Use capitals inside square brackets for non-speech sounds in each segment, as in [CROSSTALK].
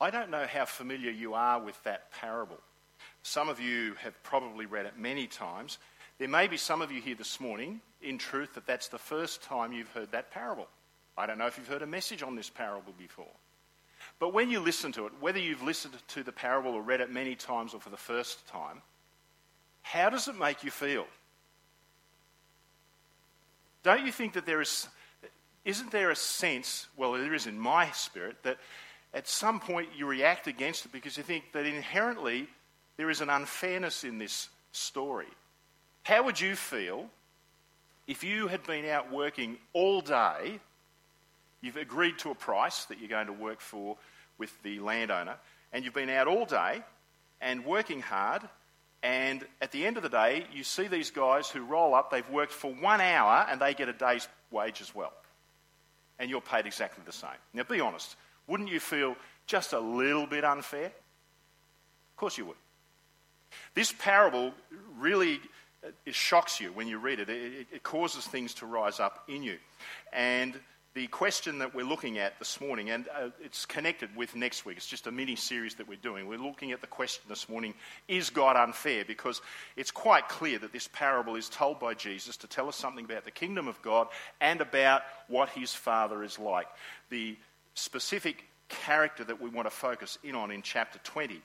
I don't know how familiar you are with that parable. Some of you have probably read it many times. There may be some of you here this morning, in truth, that that's the first time you've heard that parable. I don't know if you've heard a message on this parable before. But when you listen to it, whether you've listened to the parable or read it many times or for the first time, how does it make you feel? Don't you think that there is, isn't there a sense, well, there is in my spirit, that at some point you react against it because you think that inherently there is an unfairness in this story. How would you feel if you had been out working all day? You've agreed to a price that you're going to work for with the landowner, and you've been out all day and working hard, and at the end of the day, you see these guys who roll up, they've worked for one hour, and they get a day's wage as well. And you're paid exactly the same. Now, be honest. Wouldn't you feel just a little bit unfair? Of course you would. This parable really it shocks you when you read it. It, it causes things to rise up in you. And the question that we're looking at this morning, and uh, it's connected with next week, it's just a mini series that we're doing. We're looking at the question this morning is God unfair? Because it's quite clear that this parable is told by Jesus to tell us something about the kingdom of God and about what his Father is like. The specific character that we want to focus in on in chapter 20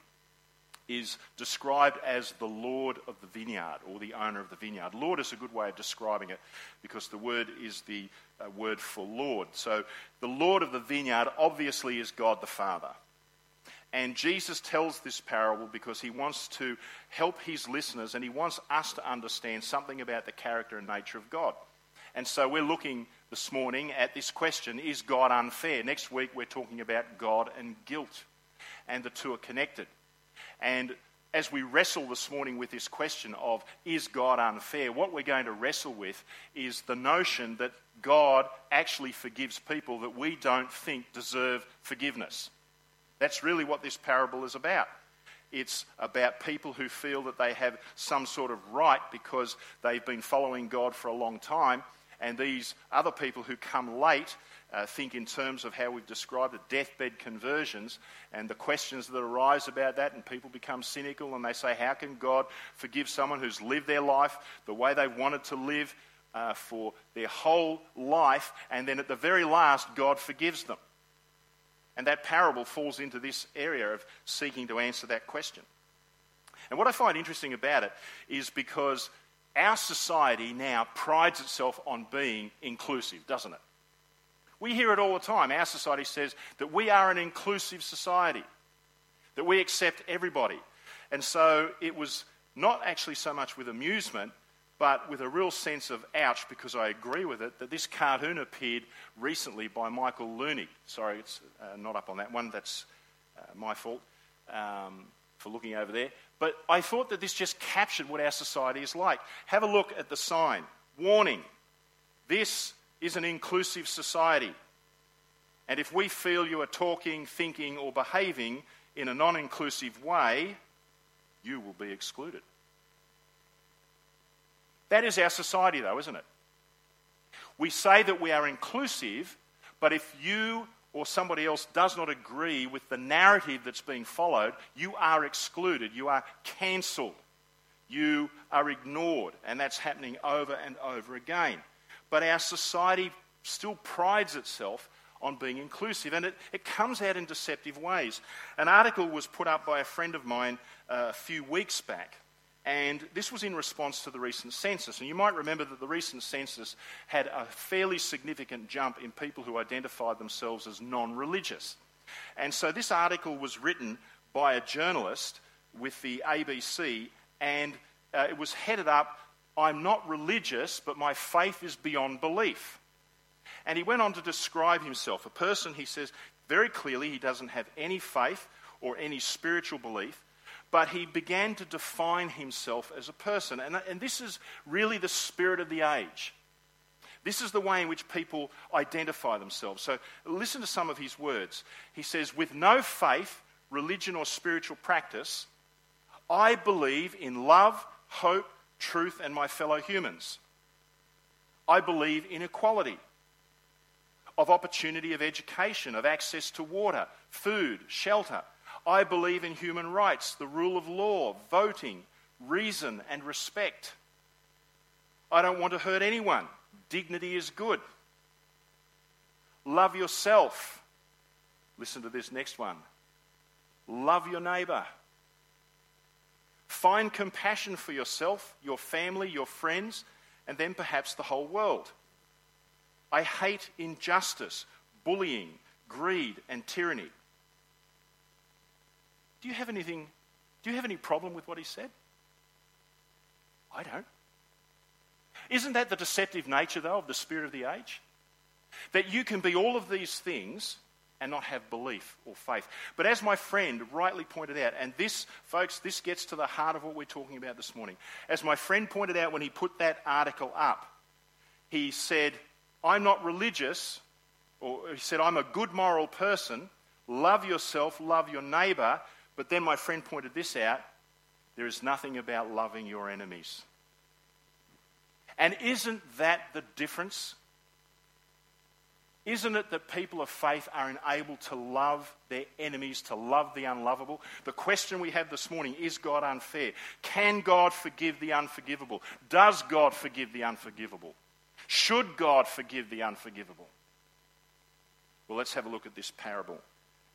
is described as the Lord of the vineyard or the owner of the vineyard. Lord is a good way of describing it because the word is the uh, word for Lord. So the Lord of the vineyard obviously is God the Father. And Jesus tells this parable because he wants to help his listeners and he wants us to understand something about the character and nature of God. And so we're looking this morning at this question is God unfair? Next week we're talking about God and guilt, and the two are connected. And as we wrestle this morning with this question of is God unfair, what we're going to wrestle with is the notion that God actually forgives people that we don't think deserve forgiveness. That's really what this parable is about. It's about people who feel that they have some sort of right because they've been following God for a long time and these other people who come late uh, think in terms of how we've described the deathbed conversions, and the questions that arise about that, and people become cynical and they say, How can God forgive someone who's lived their life the way they wanted to live uh, for their whole life, and then at the very last, God forgives them? And that parable falls into this area of seeking to answer that question. And what I find interesting about it is because our society now prides itself on being inclusive, doesn't it? We hear it all the time. Our society says that we are an inclusive society, that we accept everybody. And so it was not actually so much with amusement, but with a real sense of ouch, because I agree with it, that this cartoon appeared recently by Michael Leunig. Sorry, it's uh, not up on that one. That's uh, my fault um, for looking over there. But I thought that this just captured what our society is like. Have a look at the sign warning, this is an inclusive society. And if we feel you are talking, thinking, or behaving in a non inclusive way, you will be excluded. That is our society, though, isn't it? We say that we are inclusive, but if you or somebody else does not agree with the narrative that's being followed, you are excluded, you are cancelled, you are ignored, and that's happening over and over again. But our society still prides itself on being inclusive, and it, it comes out in deceptive ways. An article was put up by a friend of mine uh, a few weeks back and this was in response to the recent census. And you might remember that the recent census had a fairly significant jump in people who identified themselves as non religious. And so this article was written by a journalist with the ABC, and uh, it was headed up I'm not religious, but my faith is beyond belief. And he went on to describe himself. A person, he says very clearly, he doesn't have any faith or any spiritual belief but he began to define himself as a person. And, and this is really the spirit of the age. This is the way in which people identify themselves. So listen to some of his words. He says, With no faith, religion, or spiritual practice, I believe in love, hope, truth, and my fellow humans. I believe in equality. of opportunity of education, of access to water, food, shelter. I believe in human rights, the rule of law, voting, reason, and respect. I don't want to hurt anyone. Dignity is good. Love yourself. Listen to this next one. Love your neighbour. Find compassion for yourself, your family, your friends, and then perhaps the whole world. I hate injustice, bullying, greed, and tyranny. Do you have anything, do you have any problem with what he said? I don't. Isn't that the deceptive nature, though, of the spirit of the age? That you can be all of these things and not have belief or faith. But as my friend rightly pointed out, and this, folks, this gets to the heart of what we're talking about this morning. As my friend pointed out when he put that article up, he said, I'm not religious, or he said, I'm a good moral person. Love yourself, love your neighbour. But then my friend pointed this out there is nothing about loving your enemies. And isn't that the difference? Isn't it that people of faith are enabled to love their enemies, to love the unlovable? The question we have this morning is God unfair? Can God forgive the unforgivable? Does God forgive the unforgivable? Should God forgive the unforgivable? Well, let's have a look at this parable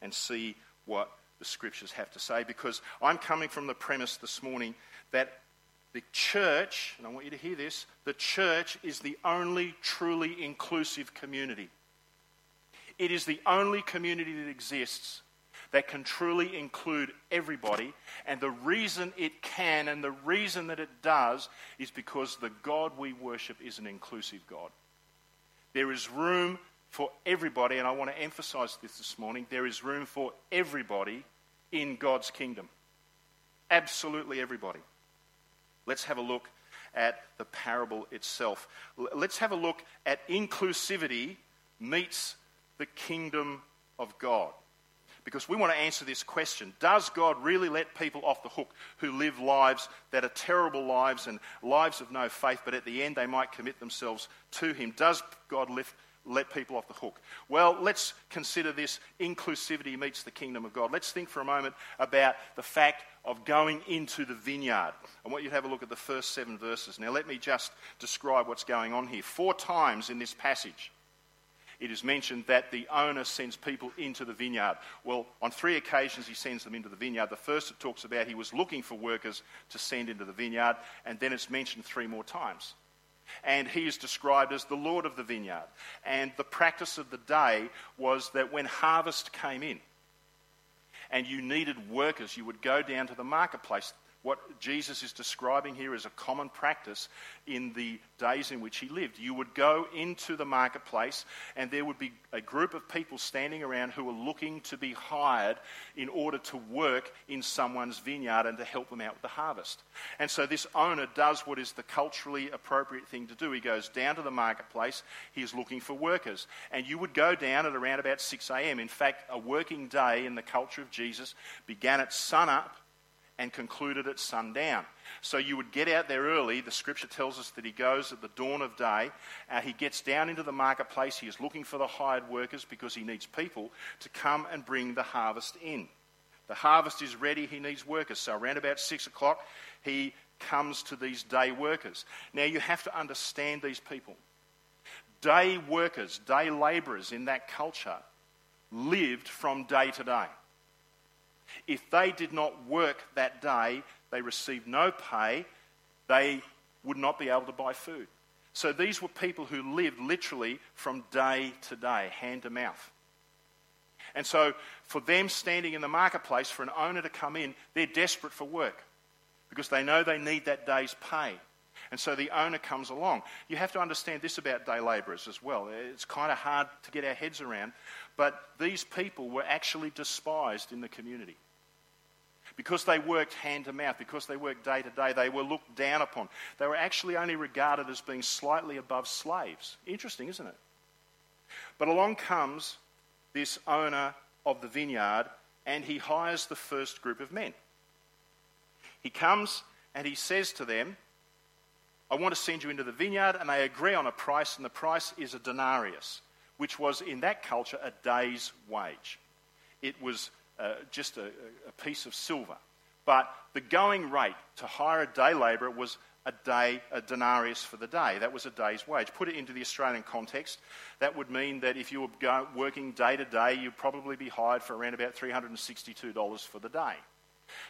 and see what the scriptures have to say because I'm coming from the premise this morning that the church, and I want you to hear this, the church is the only truly inclusive community. It is the only community that exists that can truly include everybody. And the reason it can and the reason that it does is because the God we worship is an inclusive God. There is room for everybody, and I want to emphasize this this morning there is room for everybody in God's kingdom. Absolutely everybody. Let's have a look at the parable itself. Let's have a look at inclusivity meets the kingdom of God? Because we want to answer this question Does God really let people off the hook who live lives that are terrible lives and lives of no faith, but at the end they might commit themselves to Him? Does God lift, let people off the hook? Well, let's consider this inclusivity meets the kingdom of God. Let's think for a moment about the fact of going into the vineyard. I want you to have a look at the first seven verses. Now, let me just describe what's going on here. Four times in this passage, it is mentioned that the owner sends people into the vineyard. Well, on three occasions he sends them into the vineyard. The first it talks about he was looking for workers to send into the vineyard, and then it's mentioned three more times. And he is described as the Lord of the vineyard. And the practice of the day was that when harvest came in and you needed workers, you would go down to the marketplace. What Jesus is describing here is a common practice in the days in which he lived. You would go into the marketplace, and there would be a group of people standing around who were looking to be hired in order to work in someone's vineyard and to help them out with the harvest. And so this owner does what is the culturally appropriate thing to do. He goes down to the marketplace, he is looking for workers. And you would go down at around about 6 a.m. In fact, a working day in the culture of Jesus began at sunup and concluded at sundown. So you would get out there early. The scripture tells us that he goes at the dawn of day. Uh, he gets down into the marketplace. He is looking for the hired workers because he needs people to come and bring the harvest in. The harvest is ready. He needs workers. So around about six o'clock, he comes to these day workers. Now you have to understand these people. Day workers, day labourers in that culture lived from day to day. If they did not work that day, they received no pay, they would not be able to buy food. So these were people who lived literally from day to day, hand to mouth. And so for them standing in the marketplace, for an owner to come in, they're desperate for work because they know they need that day's pay. And so the owner comes along. You have to understand this about day labourers as well. It's kind of hard to get our heads around, but these people were actually despised in the community. Because they worked hand to mouth, because they worked day to day, they were looked down upon. They were actually only regarded as being slightly above slaves. Interesting, isn't it? But along comes this owner of the vineyard and he hires the first group of men. He comes and he says to them, I want to send you into the vineyard, and they agree on a price, and the price is a denarius, which was in that culture a day's wage. It was uh, just a, a piece of silver. But the going rate to hire a day labourer was a day, a denarius for the day. That was a day's wage. Put it into the Australian context, that would mean that if you were working day to day, you'd probably be hired for around about $362 for the day.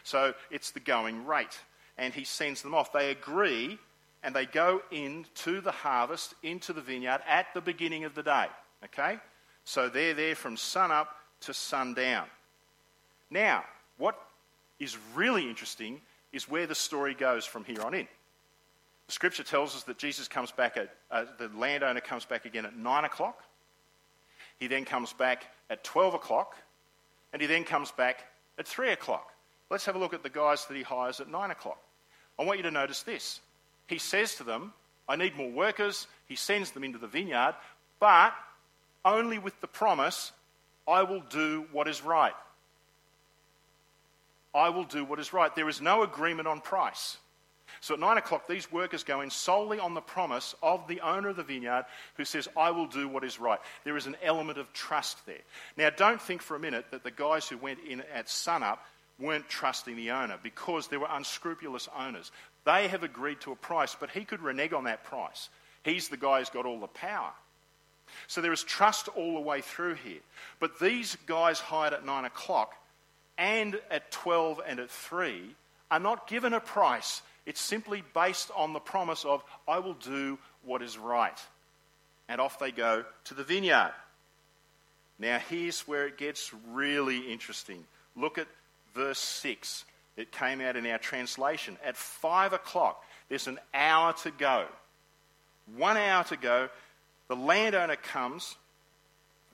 So it's the going rate. And he sends them off. They agree and they go into the harvest, into the vineyard at the beginning of the day. Okay? So they're there from sun up to sundown. Now, what is really interesting is where the story goes from here on in. The scripture tells us that Jesus comes back at, uh, the landowner comes back again at 9 o'clock. He then comes back at 12 o'clock. And he then comes back at 3 o'clock. Let's have a look at the guys that he hires at 9 o'clock. I want you to notice this. He says to them, I need more workers. He sends them into the vineyard, but only with the promise, I will do what is right. I will do what is right. There is no agreement on price. So at nine o'clock, these workers go in solely on the promise of the owner of the vineyard who says, I will do what is right. There is an element of trust there. Now, don't think for a minute that the guys who went in at sunup weren't trusting the owner because there were unscrupulous owners. They have agreed to a price, but he could renege on that price. He's the guy who's got all the power. So there is trust all the way through here. But these guys hired at nine o'clock and at 12 and at 3 are not given a price. It's simply based on the promise of, I will do what is right. And off they go to the vineyard. Now, here's where it gets really interesting. Look at verse 6. It came out in our translation. At 5 o'clock, there's an hour to go. One hour to go. The landowner comes.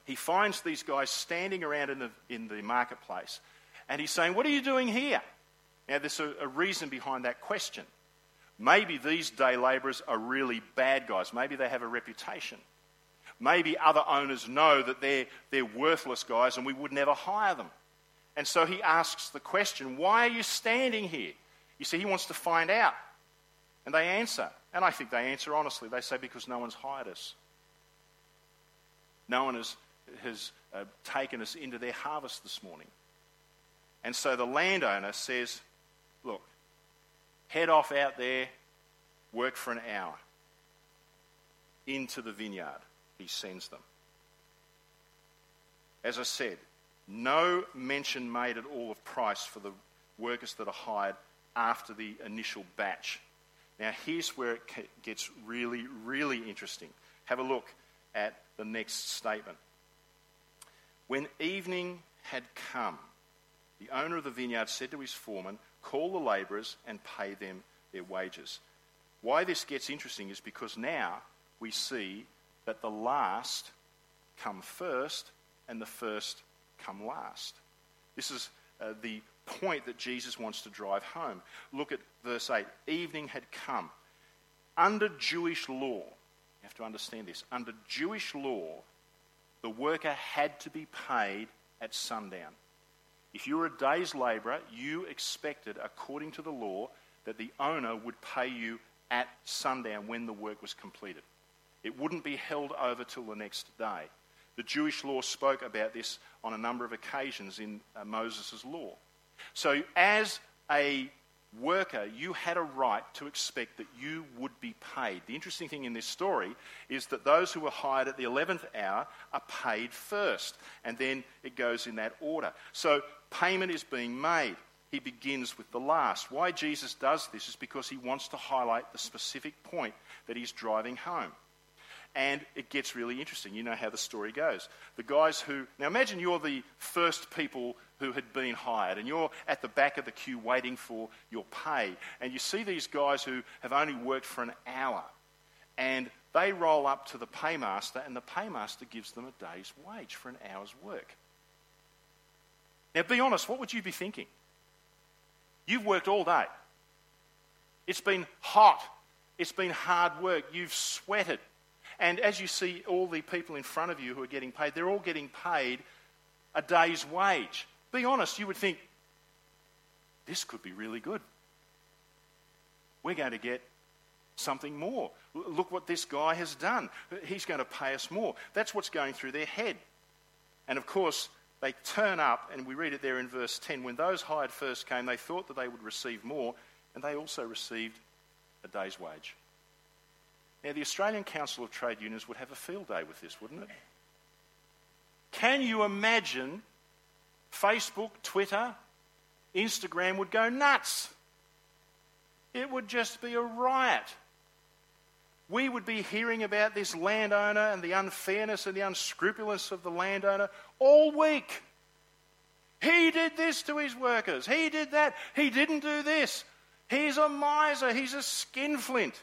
He finds these guys standing around in the, in the marketplace. And he's saying, What are you doing here? Now, there's a, a reason behind that question. Maybe these day labourers are really bad guys. Maybe they have a reputation. Maybe other owners know that they're, they're worthless guys and we would never hire them. And so he asks the question, Why are you standing here? You see, he wants to find out. And they answer. And I think they answer honestly. They say, Because no one's hired us. No one has, has uh, taken us into their harvest this morning. And so the landowner says, Look, head off out there, work for an hour. Into the vineyard, he sends them. As I said, no mention made at all of price for the workers that are hired after the initial batch. Now, here's where it gets really, really interesting. Have a look at the next statement. When evening had come, the owner of the vineyard said to his foreman, Call the labourers and pay them their wages. Why this gets interesting is because now we see that the last come first and the first come last. This is uh, the point that Jesus wants to drive home. Look at verse 8. Evening had come. Under Jewish law, you have to understand this, under Jewish law, the worker had to be paid at sundown. If you were a day's labourer, you expected, according to the law, that the owner would pay you at sundown when the work was completed. It wouldn't be held over till the next day. The Jewish law spoke about this on a number of occasions in uh, Moses' law. So, as a worker, you had a right to expect that you would be paid. The interesting thing in this story is that those who were hired at the 11th hour are paid first, and then it goes in that order. So, payment is being made. He begins with the last. Why Jesus does this is because he wants to highlight the specific point that he's driving home. And it gets really interesting. You know how the story goes. The guys who. Now imagine you're the first people who had been hired, and you're at the back of the queue waiting for your pay. And you see these guys who have only worked for an hour. And they roll up to the paymaster, and the paymaster gives them a day's wage for an hour's work. Now, be honest, what would you be thinking? You've worked all day. It's been hot. It's been hard work. You've sweated. And as you see all the people in front of you who are getting paid, they're all getting paid a day's wage. Be honest, you would think, this could be really good. We're going to get something more. Look what this guy has done. He's going to pay us more. That's what's going through their head. And of course, they turn up, and we read it there in verse 10. When those hired first came, they thought that they would receive more, and they also received a day's wage. Now, the Australian Council of Trade Unions would have a field day with this, wouldn't it? Can you imagine Facebook, Twitter, Instagram would go nuts? It would just be a riot. We would be hearing about this landowner and the unfairness and the unscrupulousness of the landowner all week. He did this to his workers. He did that. He didn't do this. He's a miser. He's a skinflint.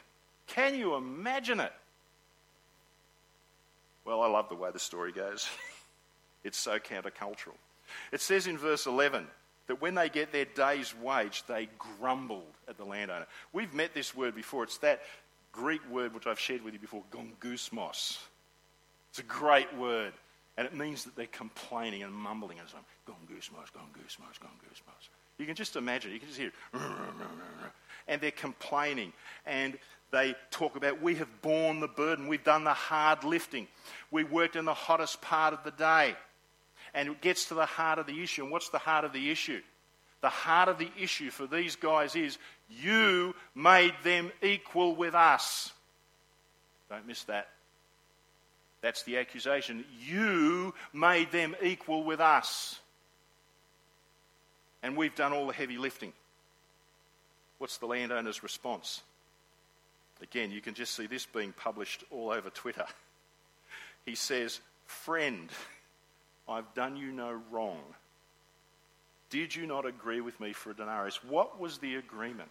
Can you imagine it? Well, I love the way the story goes. [LAUGHS] it's so countercultural. It says in verse 11 that when they get their day's wage, they grumbled at the landowner. We've met this word before. It's that Greek word which I've shared with you before, gongoosmos. It's a great word. And it means that they're complaining and mumbling and saying, gongoosmos, gongoosmos, gongoosmos. You can just imagine, you can just hear, and they're complaining. And they talk about, we have borne the burden, we've done the hard lifting, we worked in the hottest part of the day. And it gets to the heart of the issue. And what's the heart of the issue? The heart of the issue for these guys is you made them equal with us. Don't miss that. That's the accusation. You made them equal with us. And we've done all the heavy lifting. What's the landowner's response? Again, you can just see this being published all over Twitter. He says, Friend, I've done you no wrong. Did you not agree with me for a denarius? What was the agreement?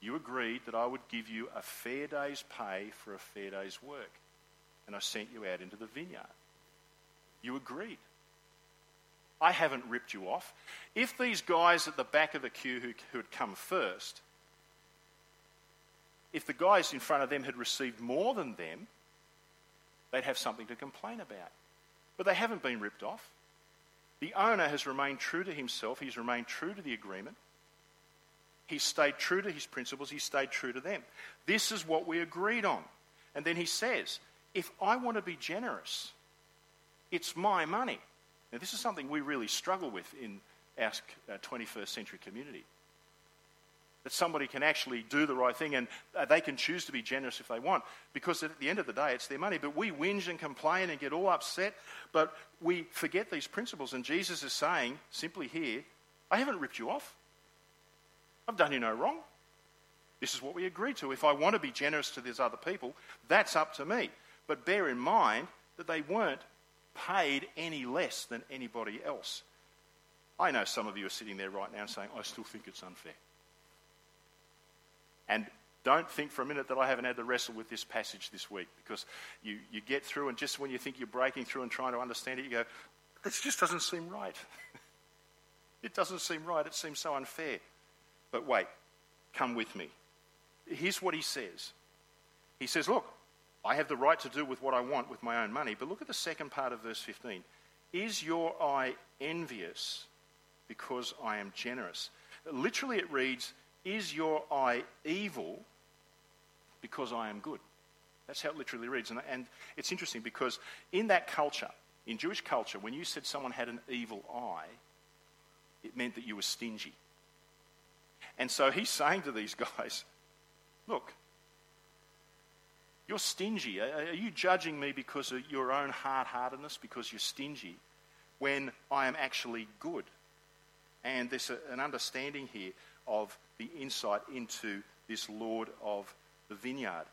You agreed that I would give you a fair day's pay for a fair day's work, and I sent you out into the vineyard. You agreed. I haven't ripped you off. If these guys at the back of the queue who, who had come first, if the guys in front of them had received more than them, they'd have something to complain about. But they haven't been ripped off. The owner has remained true to himself, he's remained true to the agreement. He stayed true to his principles, he stayed true to them. This is what we agreed on. And then he says, if I want to be generous, it's my money. Now, this is something we really struggle with in our 21st uh, century community that somebody can actually do the right thing and uh, they can choose to be generous if they want because at the end of the day it's their money. But we whinge and complain and get all upset but we forget these principles. And jesus is saying simply here i haven't ripped you off. I've done you no wrong. This is what we agreed to. If i want to be generous to these other people that's up to me. But bear in mind that they weren't paid any less than anybody else. I know some of you are sitting there right now saying i still think it's unfair and don't think for a minute that I haven't had to wrestle with this passage this week because you, you get through, and just when you think you're breaking through and trying to understand it, you go, this just doesn't seem right. [LAUGHS] it doesn't seem right. It seems so unfair. But wait, come with me. Here's what he says He says, Look, I have the right to do with what I want with my own money. But look at the second part of verse 15. Is your eye envious because I am generous? Literally, it reads, is your eye evil because I am good? That's how it literally reads. And, and it's interesting because in that culture, in Jewish culture, when you said someone had an evil eye, it meant that you were stingy. And so he's saying to these [LAUGHS] guys, look, you're stingy. Are you judging me because of your own hard heartedness, because you're stingy, when I am actually good? And there's an understanding here of the insight into this Lord of the vineyard.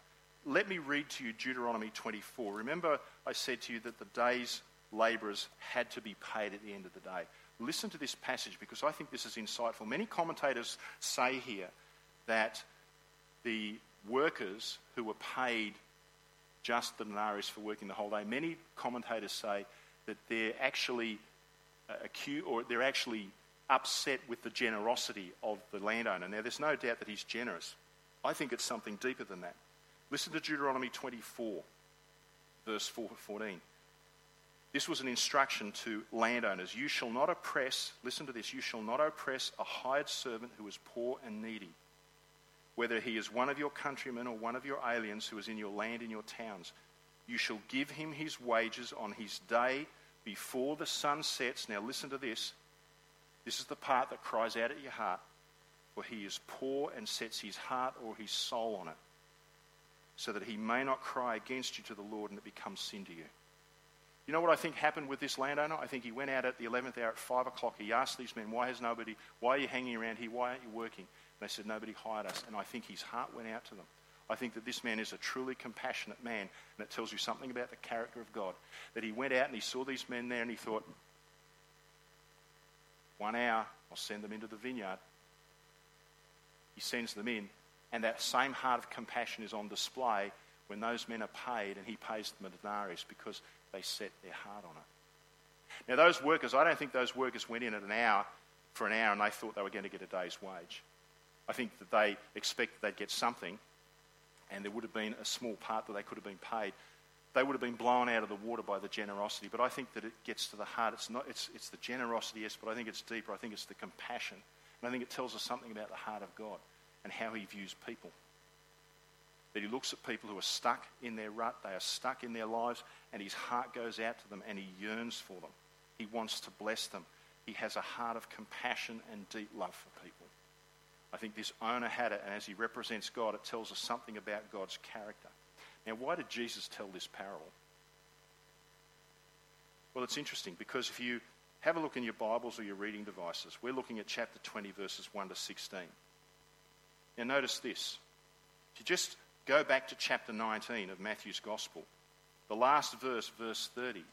Let me read to you Deuteronomy 24. Remember, I said to you that the day's labourers had to be paid at the end of the day. Listen to this passage because I think this is insightful. Many commentators say here that the workers who were paid just the denarius for working the whole day, many commentators say that they're actually uh, acute or they're actually upset with the generosity of the landowner. Now, there's no doubt that he's generous. I think it's something deeper than that. Listen to Deuteronomy 24, verse 14. This was an instruction to landowners. You shall not oppress, listen to this, you shall not oppress a hired servant who is poor and needy. whether he is one of your countrymen or one of your aliens who is in your land and your towns. You shall give him his wages on his day before the sun sets. Now, listen to this. This is the part that cries out at your heart. For he is poor and sets his heart or his soul on it, so that he may not cry against you to the Lord and it becomes sin to you. You know what I think happened with this landowner? I think he went out at the 11th hour at 5 o'clock. He asked these men, Why has nobody, why are you hanging around here? Why aren't you working? And they said, Nobody hired us. And I think his heart went out to them. I think that this man is a truly compassionate man, and it tells you something about the character of God. That he went out and he saw these men there and he thought, One hour, I'll send them into the vineyard. He sends them in, and that same heart of compassion is on display when those men are paid and he pays them a denarius because they set their heart on it. Now, those workers, I don't think those workers went in at an hour for an hour and they thought they were going to get a day's wage. I think that they expected they'd get something and there would have been a small part that they could have been paid. They would have been blown out of the water by the generosity. But I think that it gets to the heart. It's, not, it's, it's the generosity, yes, but I think it's deeper. I think it's the compassion. And I think it tells us something about the heart of God and how he views people. That he looks at people who are stuck in their rut, they are stuck in their lives, and his heart goes out to them and he yearns for them. He wants to bless them. He has a heart of compassion and deep love for people. I think this owner had it, and as he represents God, it tells us something about God's character. Now, why did Jesus tell this parable? Well, it's interesting because if you have a look in your Bibles or your reading devices, we're looking at chapter 20, verses 1 to 16. Now, notice this. If you just go back to chapter 19 of Matthew's Gospel, the last verse, verse 30,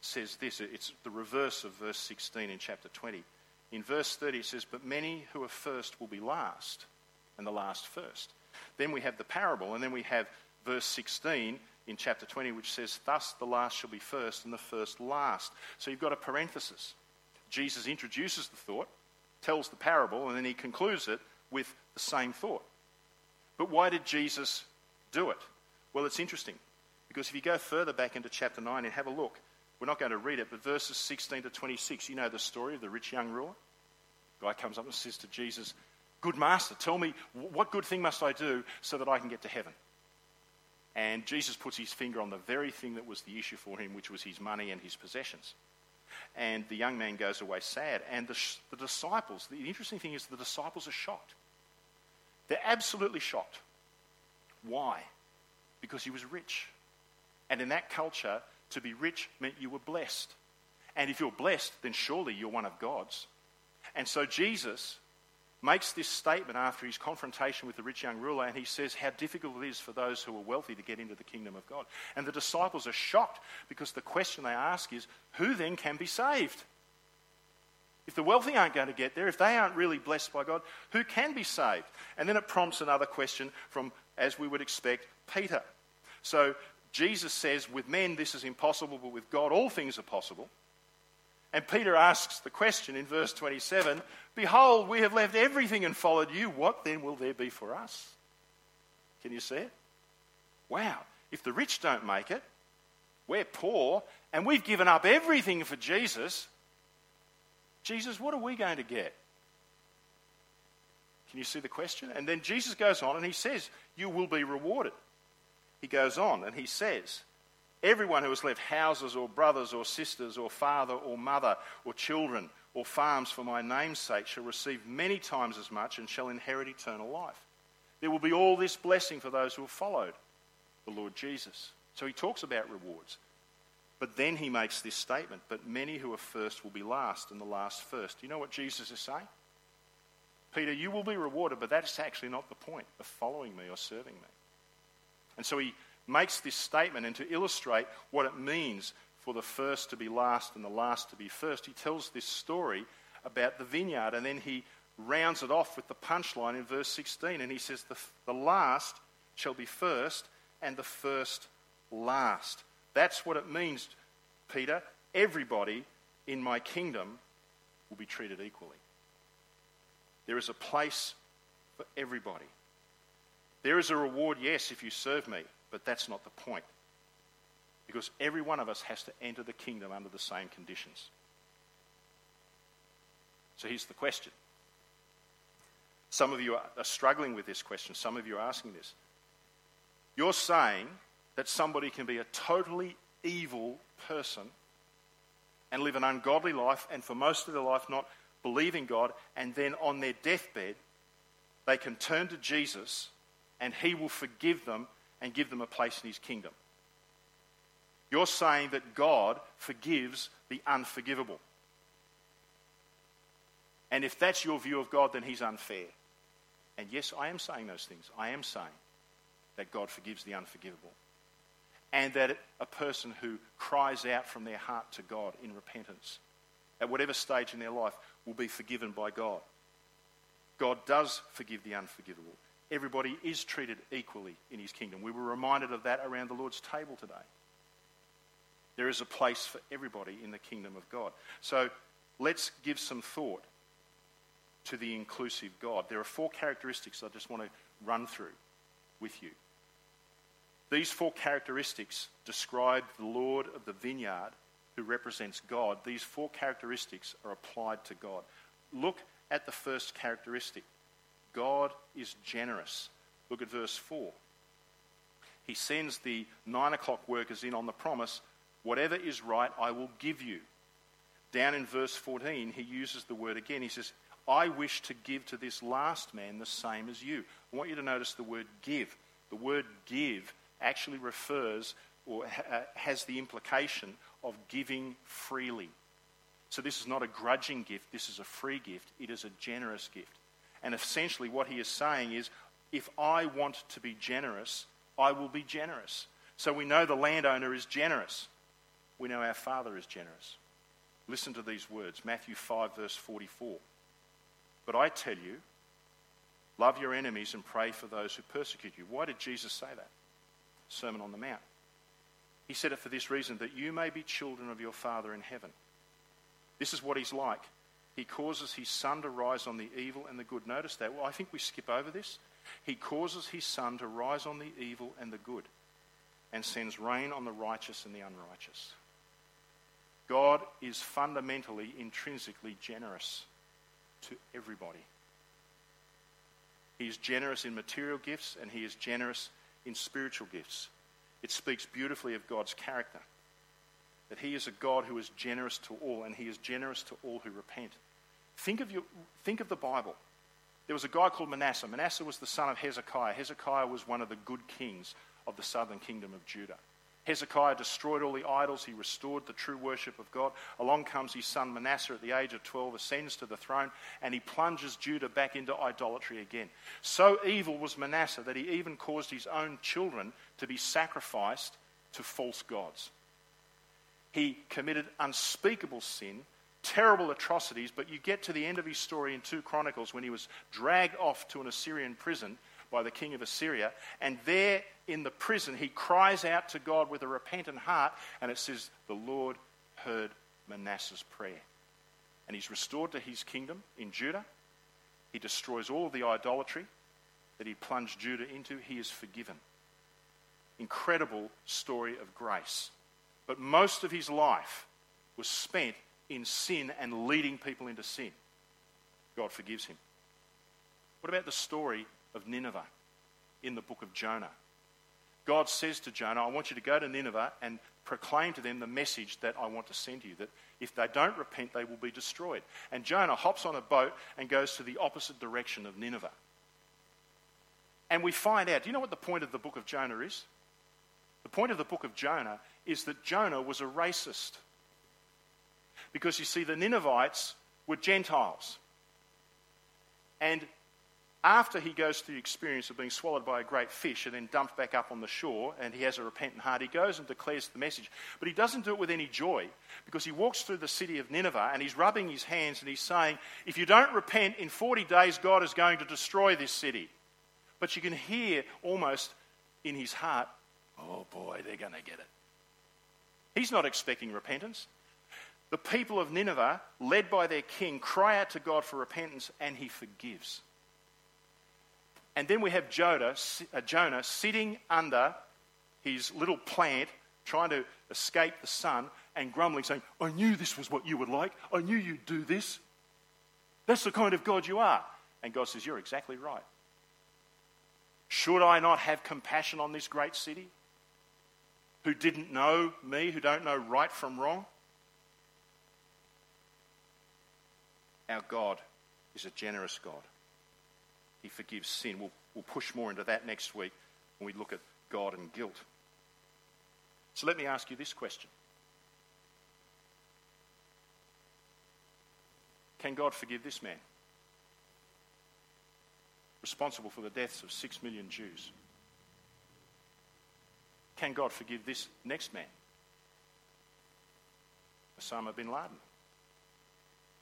says this. It's the reverse of verse 16 in chapter 20. In verse 30, it says, But many who are first will be last, and the last first. Then we have the parable, and then we have verse 16 in chapter 20, which says, Thus the last shall be first, and the first last. So you've got a parenthesis. Jesus introduces the thought, tells the parable, and then he concludes it with the same thought. But why did Jesus do it? Well, it's interesting because if you go further back into chapter 9 and have a look, we're not going to read it, but verses 16 to 26, you know the story of the rich young ruler? Guy comes up and says to Jesus, Good master, tell me what good thing must I do so that I can get to heaven? And Jesus puts his finger on the very thing that was the issue for him, which was his money and his possessions. And the young man goes away sad. And the, the disciples, the interesting thing is the disciples are shocked. They're absolutely shocked. Why? Because he was rich. And in that culture, to be rich meant you were blessed. And if you're blessed, then surely you're one of God's. And so Jesus makes this statement after his confrontation with the rich young ruler, and he says how difficult it is for those who are wealthy to get into the kingdom of God. And the disciples are shocked because the question they ask is, who then can be saved? If the wealthy aren't going to get there, if they aren't really blessed by God, who can be saved? And then it prompts another question from, as we would expect, Peter. So Jesus says, with men this is impossible, but with God all things are possible. And Peter asks the question in verse 27 Behold, we have left everything and followed you. What then will there be for us? Can you see it? Wow. If the rich don't make it, we're poor, and we've given up everything for Jesus. Jesus, what are we going to get? Can you see the question? And then Jesus goes on and he says, You will be rewarded. He goes on and he says, Everyone who has left houses or brothers or sisters or father or mother or children or farms for my name's sake shall receive many times as much and shall inherit eternal life. There will be all this blessing for those who have followed the Lord Jesus. So he talks about rewards. But then he makes this statement But many who are first will be last, and the last first. Do you know what Jesus is saying? Peter, you will be rewarded, but that's actually not the point of following me or serving me. And so he makes this statement, and to illustrate what it means for the first to be last and the last to be first, he tells this story about the vineyard, and then he rounds it off with the punchline in verse 16, and he says, The, the last shall be first, and the first last. That's what it means, Peter. Everybody in my kingdom will be treated equally. There is a place for everybody. There is a reward, yes, if you serve me, but that's not the point. Because every one of us has to enter the kingdom under the same conditions. So here's the question Some of you are struggling with this question. Some of you are asking this. You're saying that somebody can be a totally evil person and live an ungodly life, and for most of their life not believe in God, and then on their deathbed, they can turn to Jesus and He will forgive them and give them a place in His kingdom. You're saying that God forgives the unforgivable. And if that's your view of God, then He's unfair. And yes, I am saying those things. I am saying that God forgives the unforgivable. And that a person who cries out from their heart to God in repentance, at whatever stage in their life, will be forgiven by God. God does forgive the unforgivable. Everybody is treated equally in his kingdom. We were reminded of that around the Lord's table today. There is a place for everybody in the kingdom of God. So let's give some thought to the inclusive God. There are four characteristics I just want to run through with you. These four characteristics describe the Lord of the vineyard who represents God. These four characteristics are applied to God. Look at the first characteristic God is generous. Look at verse 4. He sends the nine o'clock workers in on the promise whatever is right, I will give you. Down in verse 14, he uses the word again. He says, I wish to give to this last man the same as you. I want you to notice the word give. The word give actually refers or ha- uh, has the implication of giving freely. So this is not a grudging gift, this is a free gift. It is a generous gift. And essentially, what he is saying is if I want to be generous, I will be generous. So we know the landowner is generous. We know our Father is generous. Listen to these words Matthew 5, verse 44. But I tell you, love your enemies and pray for those who persecute you. Why did Jesus say that? Sermon on the Mount. He said it for this reason that you may be children of your Father in heaven. This is what he's like. He causes his sun to rise on the evil and the good. Notice that. Well, I think we skip over this. He causes his sun to rise on the evil and the good and sends rain on the righteous and the unrighteous. God is fundamentally, intrinsically generous to everybody. He is generous in material gifts and he is generous in spiritual gifts. It speaks beautifully of God's character that he is a God who is generous to all and he is generous to all who repent. Think of, your, think of the Bible. There was a guy called Manasseh. Manasseh was the son of Hezekiah. Hezekiah was one of the good kings of the southern kingdom of Judah. Hezekiah destroyed all the idols. He restored the true worship of God. Along comes his son Manasseh at the age of 12, ascends to the throne, and he plunges Judah back into idolatry again. So evil was Manasseh that he even caused his own children to be sacrificed to false gods. He committed unspeakable sin, terrible atrocities, but you get to the end of his story in 2 Chronicles when he was dragged off to an Assyrian prison by the king of Assyria. And there in the prison, he cries out to God with a repentant heart, and it says, The Lord heard Manasseh's prayer. And he's restored to his kingdom in Judah. He destroys all the idolatry that he plunged Judah into. He is forgiven. Incredible story of grace. But most of his life was spent in sin and leading people into sin. God forgives him. What about the story of Nineveh in the book of Jonah. God says to Jonah, I want you to go to Nineveh and proclaim to them the message that I want to send you, that if they don't repent, they will be destroyed. And Jonah hops on a boat and goes to the opposite direction of Nineveh. And we find out, do you know what the point of the book of Jonah is? The point of the book of Jonah is that Jonah was a racist. Because you see, the Ninevites were Gentiles. And after he goes through the experience of being swallowed by a great fish and then dumped back up on the shore, and he has a repentant heart, he goes and declares the message. But he doesn't do it with any joy because he walks through the city of Nineveh and he's rubbing his hands and he's saying, If you don't repent, in 40 days, God is going to destroy this city. But you can hear almost in his heart, Oh boy, they're going to get it. He's not expecting repentance. The people of Nineveh, led by their king, cry out to God for repentance and he forgives. And then we have Jonah, uh, Jonah sitting under his little plant, trying to escape the sun, and grumbling, saying, I knew this was what you would like. I knew you'd do this. That's the kind of God you are. And God says, You're exactly right. Should I not have compassion on this great city who didn't know me, who don't know right from wrong? Our God is a generous God. He forgives sin. We'll, we'll push more into that next week when we look at God and guilt. So let me ask you this question Can God forgive this man? Responsible for the deaths of six million Jews. Can God forgive this next man? Osama bin Laden.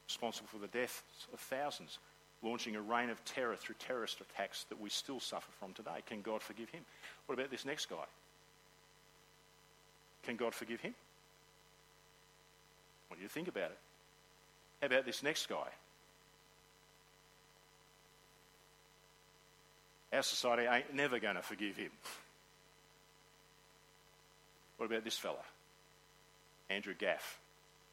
Responsible for the deaths of thousands, launching a reign of terror through terrorist attacks that we still suffer from today. Can God forgive him? What about this next guy? Can God forgive him? What do you think about it? How about this next guy? Our society ain't never going to forgive him. [LAUGHS] What about this fella? Andrew Gaff.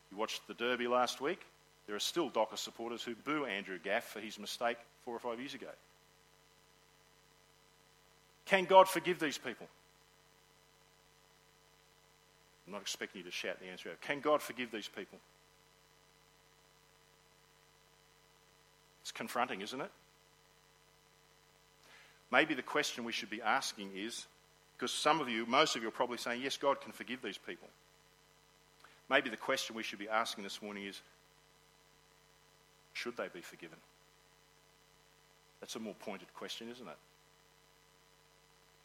You watched the Derby last week? There are still Docker supporters who boo Andrew Gaff for his mistake four or five years ago. Can God forgive these people? I'm not expecting you to shout the answer out. Can God forgive these people? It's confronting, isn't it? Maybe the question we should be asking is because some of you, most of you, are probably saying, Yes, God can forgive these people. Maybe the question we should be asking this morning is should they be forgiven? That's a more pointed question, isn't it?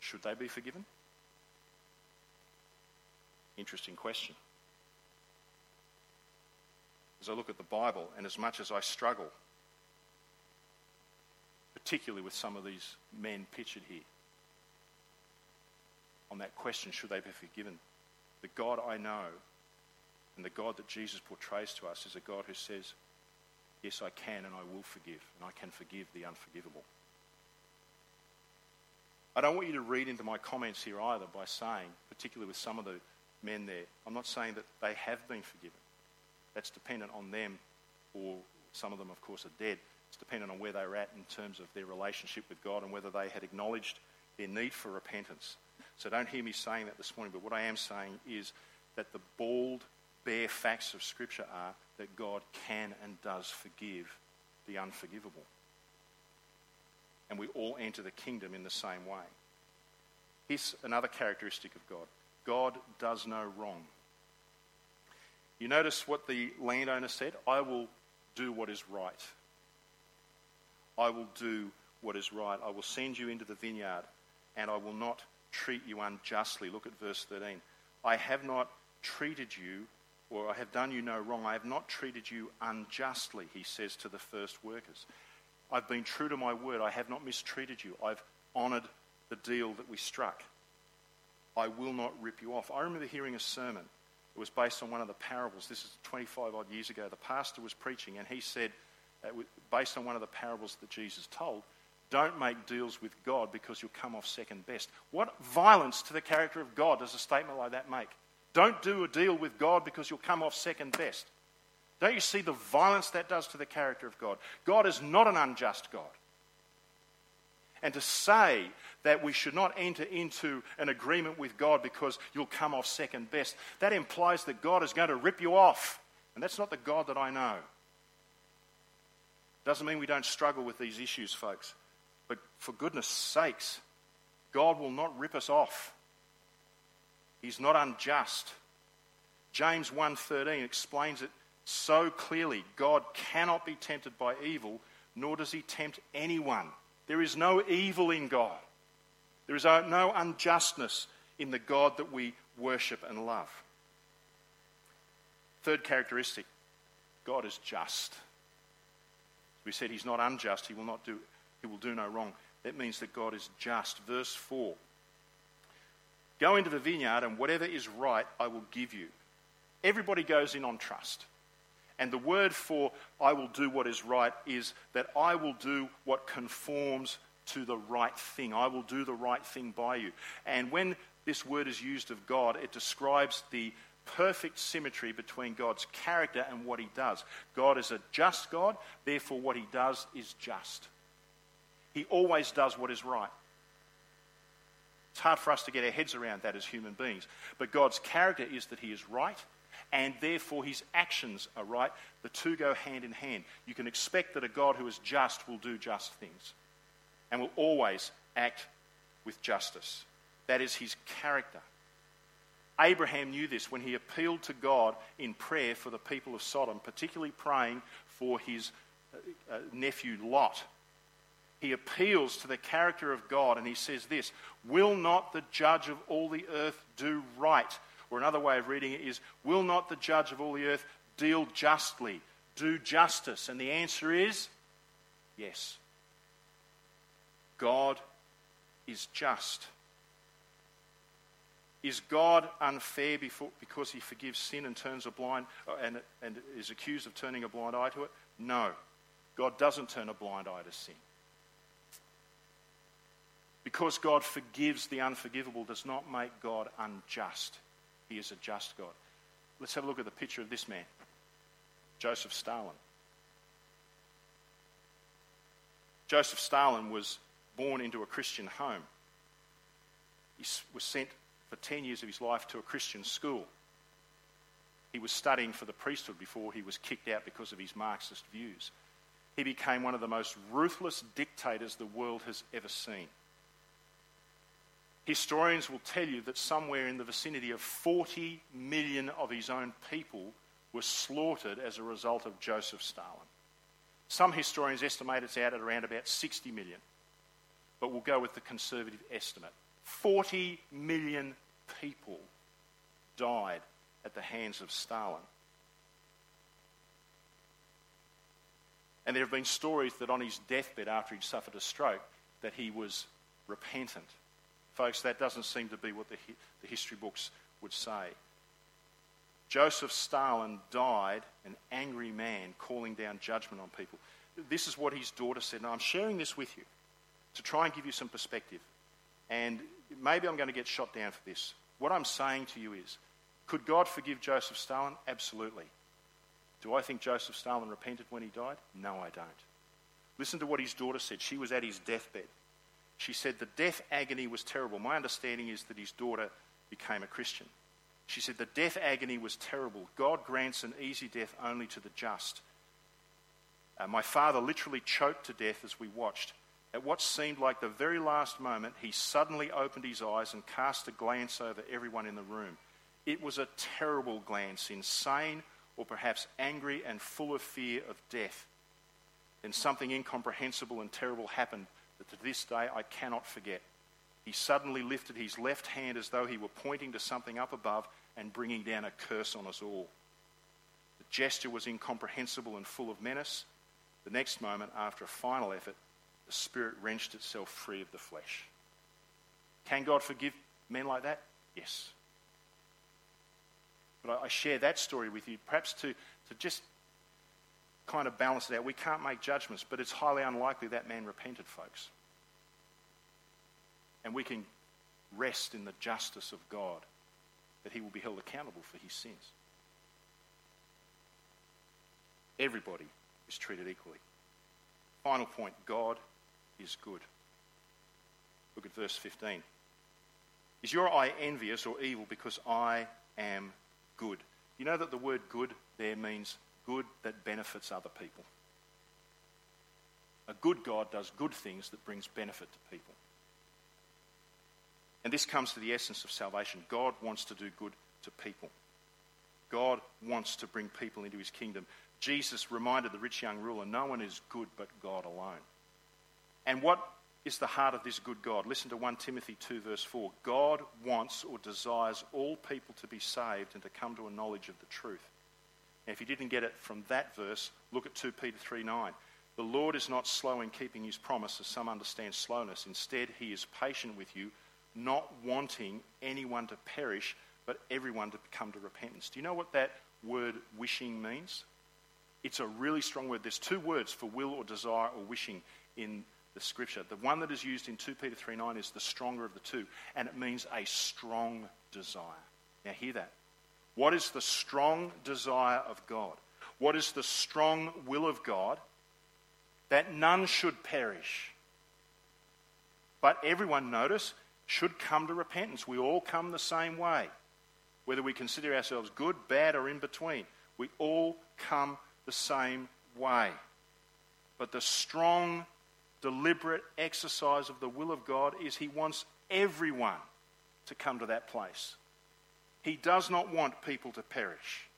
Should they be forgiven? Interesting question. As I look at the Bible, and as much as I struggle, particularly with some of these men pictured here, on that question, should they be forgiven? The God I know and the God that Jesus portrays to us is a God who says, Yes, I can and I will forgive, and I can forgive the unforgivable. I don't want you to read into my comments here either by saying, particularly with some of the men there, I'm not saying that they have been forgiven. That's dependent on them, or some of them, of course, are dead. It's dependent on where they're at in terms of their relationship with God and whether they had acknowledged their need for repentance. So don't hear me saying that this morning, but what I am saying is that the bald, bare facts of Scripture are that God can and does forgive the unforgivable. And we all enter the kingdom in the same way. Here's another characteristic of God God does no wrong. You notice what the landowner said? I will do what is right. I will do what is right. I will send you into the vineyard, and I will not treat you unjustly. Look at verse 13. I have not treated you or I have done you no wrong. I have not treated you unjustly, he says to the first workers. I've been true to my word. I have not mistreated you. I've honoured the deal that we struck. I will not rip you off. I remember hearing a sermon. It was based on one of the parables. This is 25 odd years ago. The pastor was preaching, and he said, based on one of the parables that Jesus told, don't make deals with God because you'll come off second best. What violence to the character of God does a statement like that make? Don't do a deal with God because you'll come off second best. Don't you see the violence that does to the character of God? God is not an unjust God. And to say that we should not enter into an agreement with God because you'll come off second best, that implies that God is going to rip you off. And that's not the God that I know. Doesn't mean we don't struggle with these issues, folks. But for goodness sakes, God will not rip us off. He's not unjust. James 1:13 explains it so clearly. God cannot be tempted by evil, nor does he tempt anyone. There is no evil in God. There is no unjustness in the God that we worship and love. Third characteristic God is just. We said he's not unjust, he will not do he will do no wrong. That means that God is just. Verse 4 Go into the vineyard, and whatever is right, I will give you. Everybody goes in on trust. And the word for I will do what is right is that I will do what conforms to the right thing. I will do the right thing by you. And when this word is used of God, it describes the perfect symmetry between God's character and what he does. God is a just God, therefore, what he does is just. He always does what is right. It's hard for us to get our heads around that as human beings. But God's character is that He is right, and therefore His actions are right. The two go hand in hand. You can expect that a God who is just will do just things and will always act with justice. That is His character. Abraham knew this when he appealed to God in prayer for the people of Sodom, particularly praying for his uh, uh, nephew Lot. He appeals to the character of God and he says this Will not the judge of all the earth do right? Or another way of reading it is Will not the judge of all the earth deal justly, do justice? And the answer is yes. God is just. Is God unfair before, because he forgives sin and turns a blind uh, and, and is accused of turning a blind eye to it? No. God doesn't turn a blind eye to sin. Because God forgives the unforgivable does not make God unjust. He is a just God. Let's have a look at the picture of this man, Joseph Stalin. Joseph Stalin was born into a Christian home. He was sent for 10 years of his life to a Christian school. He was studying for the priesthood before he was kicked out because of his Marxist views. He became one of the most ruthless dictators the world has ever seen. Historians will tell you that somewhere in the vicinity of 40 million of his own people were slaughtered as a result of Joseph Stalin. Some historians estimate it's out at around about 60 million, but we'll go with the conservative estimate. 40 million people died at the hands of Stalin. And there have been stories that on his deathbed after he'd suffered a stroke that he was repentant. Folks, that doesn't seem to be what the, the history books would say. Joseph Stalin died an angry man calling down judgment on people. This is what his daughter said. Now, I'm sharing this with you to try and give you some perspective. And maybe I'm going to get shot down for this. What I'm saying to you is could God forgive Joseph Stalin? Absolutely. Do I think Joseph Stalin repented when he died? No, I don't. Listen to what his daughter said. She was at his deathbed. She said the death agony was terrible. My understanding is that his daughter became a Christian. She said the death agony was terrible. God grants an easy death only to the just. Uh, my father literally choked to death as we watched. At what seemed like the very last moment, he suddenly opened his eyes and cast a glance over everyone in the room. It was a terrible glance, insane or perhaps angry and full of fear of death. Then something incomprehensible and terrible happened that to this day I cannot forget. He suddenly lifted his left hand as though he were pointing to something up above and bringing down a curse on us all. The gesture was incomprehensible and full of menace. The next moment, after a final effort, the spirit wrenched itself free of the flesh. Can God forgive men like that? Yes. But I, share that story with you, perhaps to, to just kind of balance it out. We can't make judgments, but it's highly unlikely that man repented, folks. And we can rest in the justice of God that he will be held accountable for his sins. Everybody is treated equally. Final point God is good. Look at verse 15. Is your eye envious or evil because I am good? You know that the word good there means good that benefits other people. A good God does good things that brings benefit to people. And this comes to the essence of salvation. God wants to do good to people. God wants to bring people into his kingdom. Jesus reminded the rich young ruler, no one is good but God alone. And what is the heart of this good God? Listen to 1 Timothy 2, verse 4. God wants or desires all people to be saved and to come to a knowledge of the truth. Now, if you didn't get it from that verse, look at 2 Peter 3 9. The Lord is not slow in keeping his promise, as some understand slowness. Instead, he is patient with you, not wanting anyone to perish, but everyone to come to repentance. Do you know what that word wishing means? It's a really strong word. There's two words for will or desire or wishing in the scripture. The one that is used in 2 Peter 3 9 is the stronger of the two, and it means a strong desire. Now, hear that. What is the strong desire of God? What is the strong will of God? That none should perish, But everyone, notice, should come to repentance. We all come the same way. Whether we consider ourselves good, bad, or in between, we all come the same way. But the strong, deliberate exercise of the will of God is He wants everyone to come to that place. He does not want people to perish.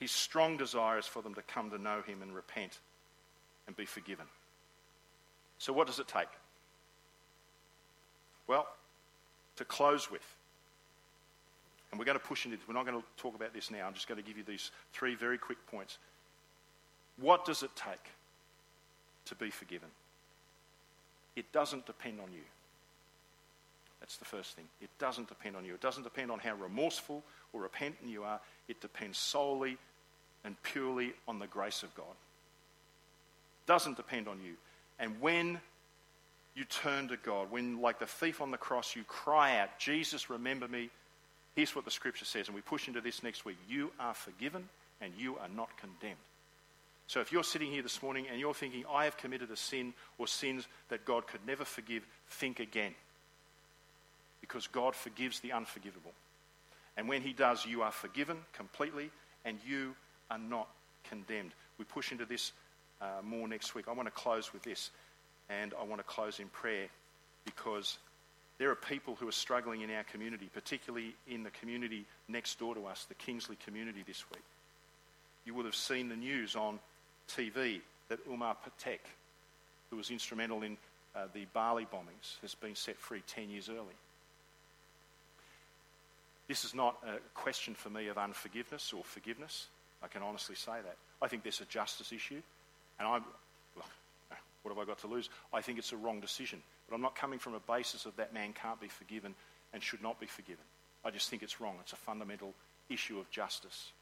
His strong desire is for them to come to know Him and repent and be forgiven. So, what does it take? Well, to close with, and we're going to push into we're not going to talk about this now, I'm just going to give you these three very quick points. What does it take to be forgiven? It doesn't depend on you. That's the first thing. It doesn't depend on you. It doesn't depend on how remorseful or repentant you are. It depends solely and purely on the grace of God. It doesn't depend on you. And when you turn to God, when, like the thief on the cross, you cry out, Jesus, remember me, here's what the scripture says, and we push into this next week you are forgiven and you are not condemned. So if you're sitting here this morning and you're thinking, I have committed a sin or sins that God could never forgive, think again. Because God forgives the unforgivable. And when He does, you are forgiven completely and you are not condemned. We push into this uh, more next week. I want to close with this, and I want to close in prayer because there are people who are struggling in our community, particularly in the community next door to us, the Kingsley community this week. You will have seen the news on TV that Umar Patek, who was instrumental in uh, the Bali bombings, has been set free 10 years early. This is not a question for me of unforgiveness or forgiveness. I can honestly say that. I think there's a justice issue, and I'm, what have I got to lose? I think it's a wrong decision. But I'm not coming from a basis of that man can't be forgiven and should not be forgiven. I just think it's wrong. It's a fundamental issue of justice.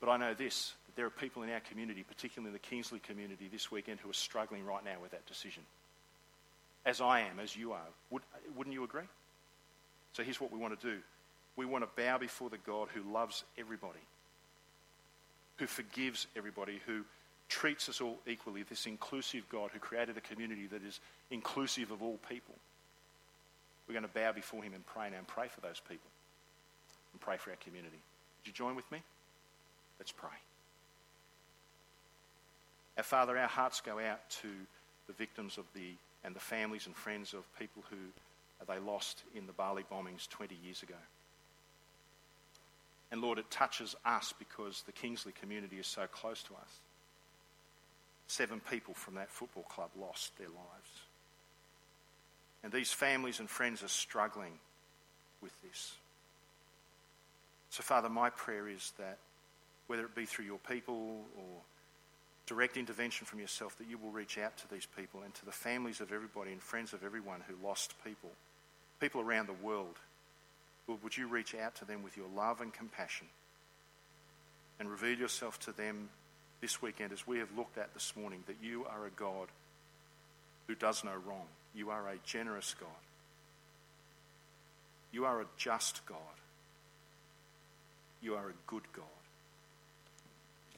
But I know this that there are people in our community, particularly in the Kingsley community this weekend, who are struggling right now with that decision. As I am, as you are. Would, wouldn't you agree? So here's what we want to do we want to bow before the God who loves everybody, who forgives everybody, who treats us all equally, this inclusive God who created a community that is inclusive of all people. We're going to bow before him and pray now and pray for those people and pray for our community. Would you join with me? Let's pray. Our Father, our hearts go out to the victims of the and the families and friends of people who they lost in the Bali bombings 20 years ago. And Lord, it touches us because the Kingsley community is so close to us. Seven people from that football club lost their lives. And these families and friends are struggling with this. So, Father, my prayer is that whether it be through your people or direct intervention from yourself, that you will reach out to these people and to the families of everybody and friends of everyone who lost people, people around the world Lord, would you reach out to them with your love and compassion and reveal yourself to them this weekend as we have looked at this morning that you are a God who does no wrong. You are a generous God. You are a just God. You are a good God.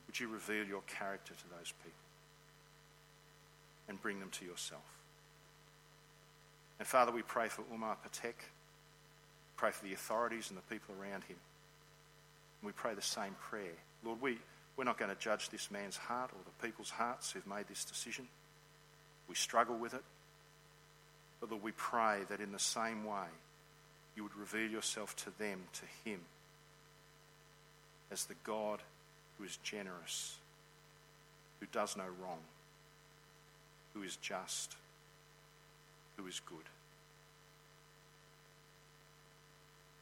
Would you reveal your character to those people and bring them to yourself? And Father, we pray for Umar Patek. Pray for the authorities and the people around him. And we pray the same prayer. Lord, we, we're not going to judge this man's heart or the people's hearts who've made this decision. We struggle with it. But Lord, we pray that in the same way, you would reveal yourself to them, to him, as the God who is generous, who does no wrong, who is just, who is good.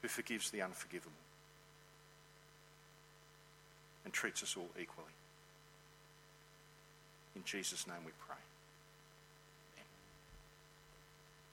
who forgives the unforgivable and treats us all equally. In Jesus' name we pray.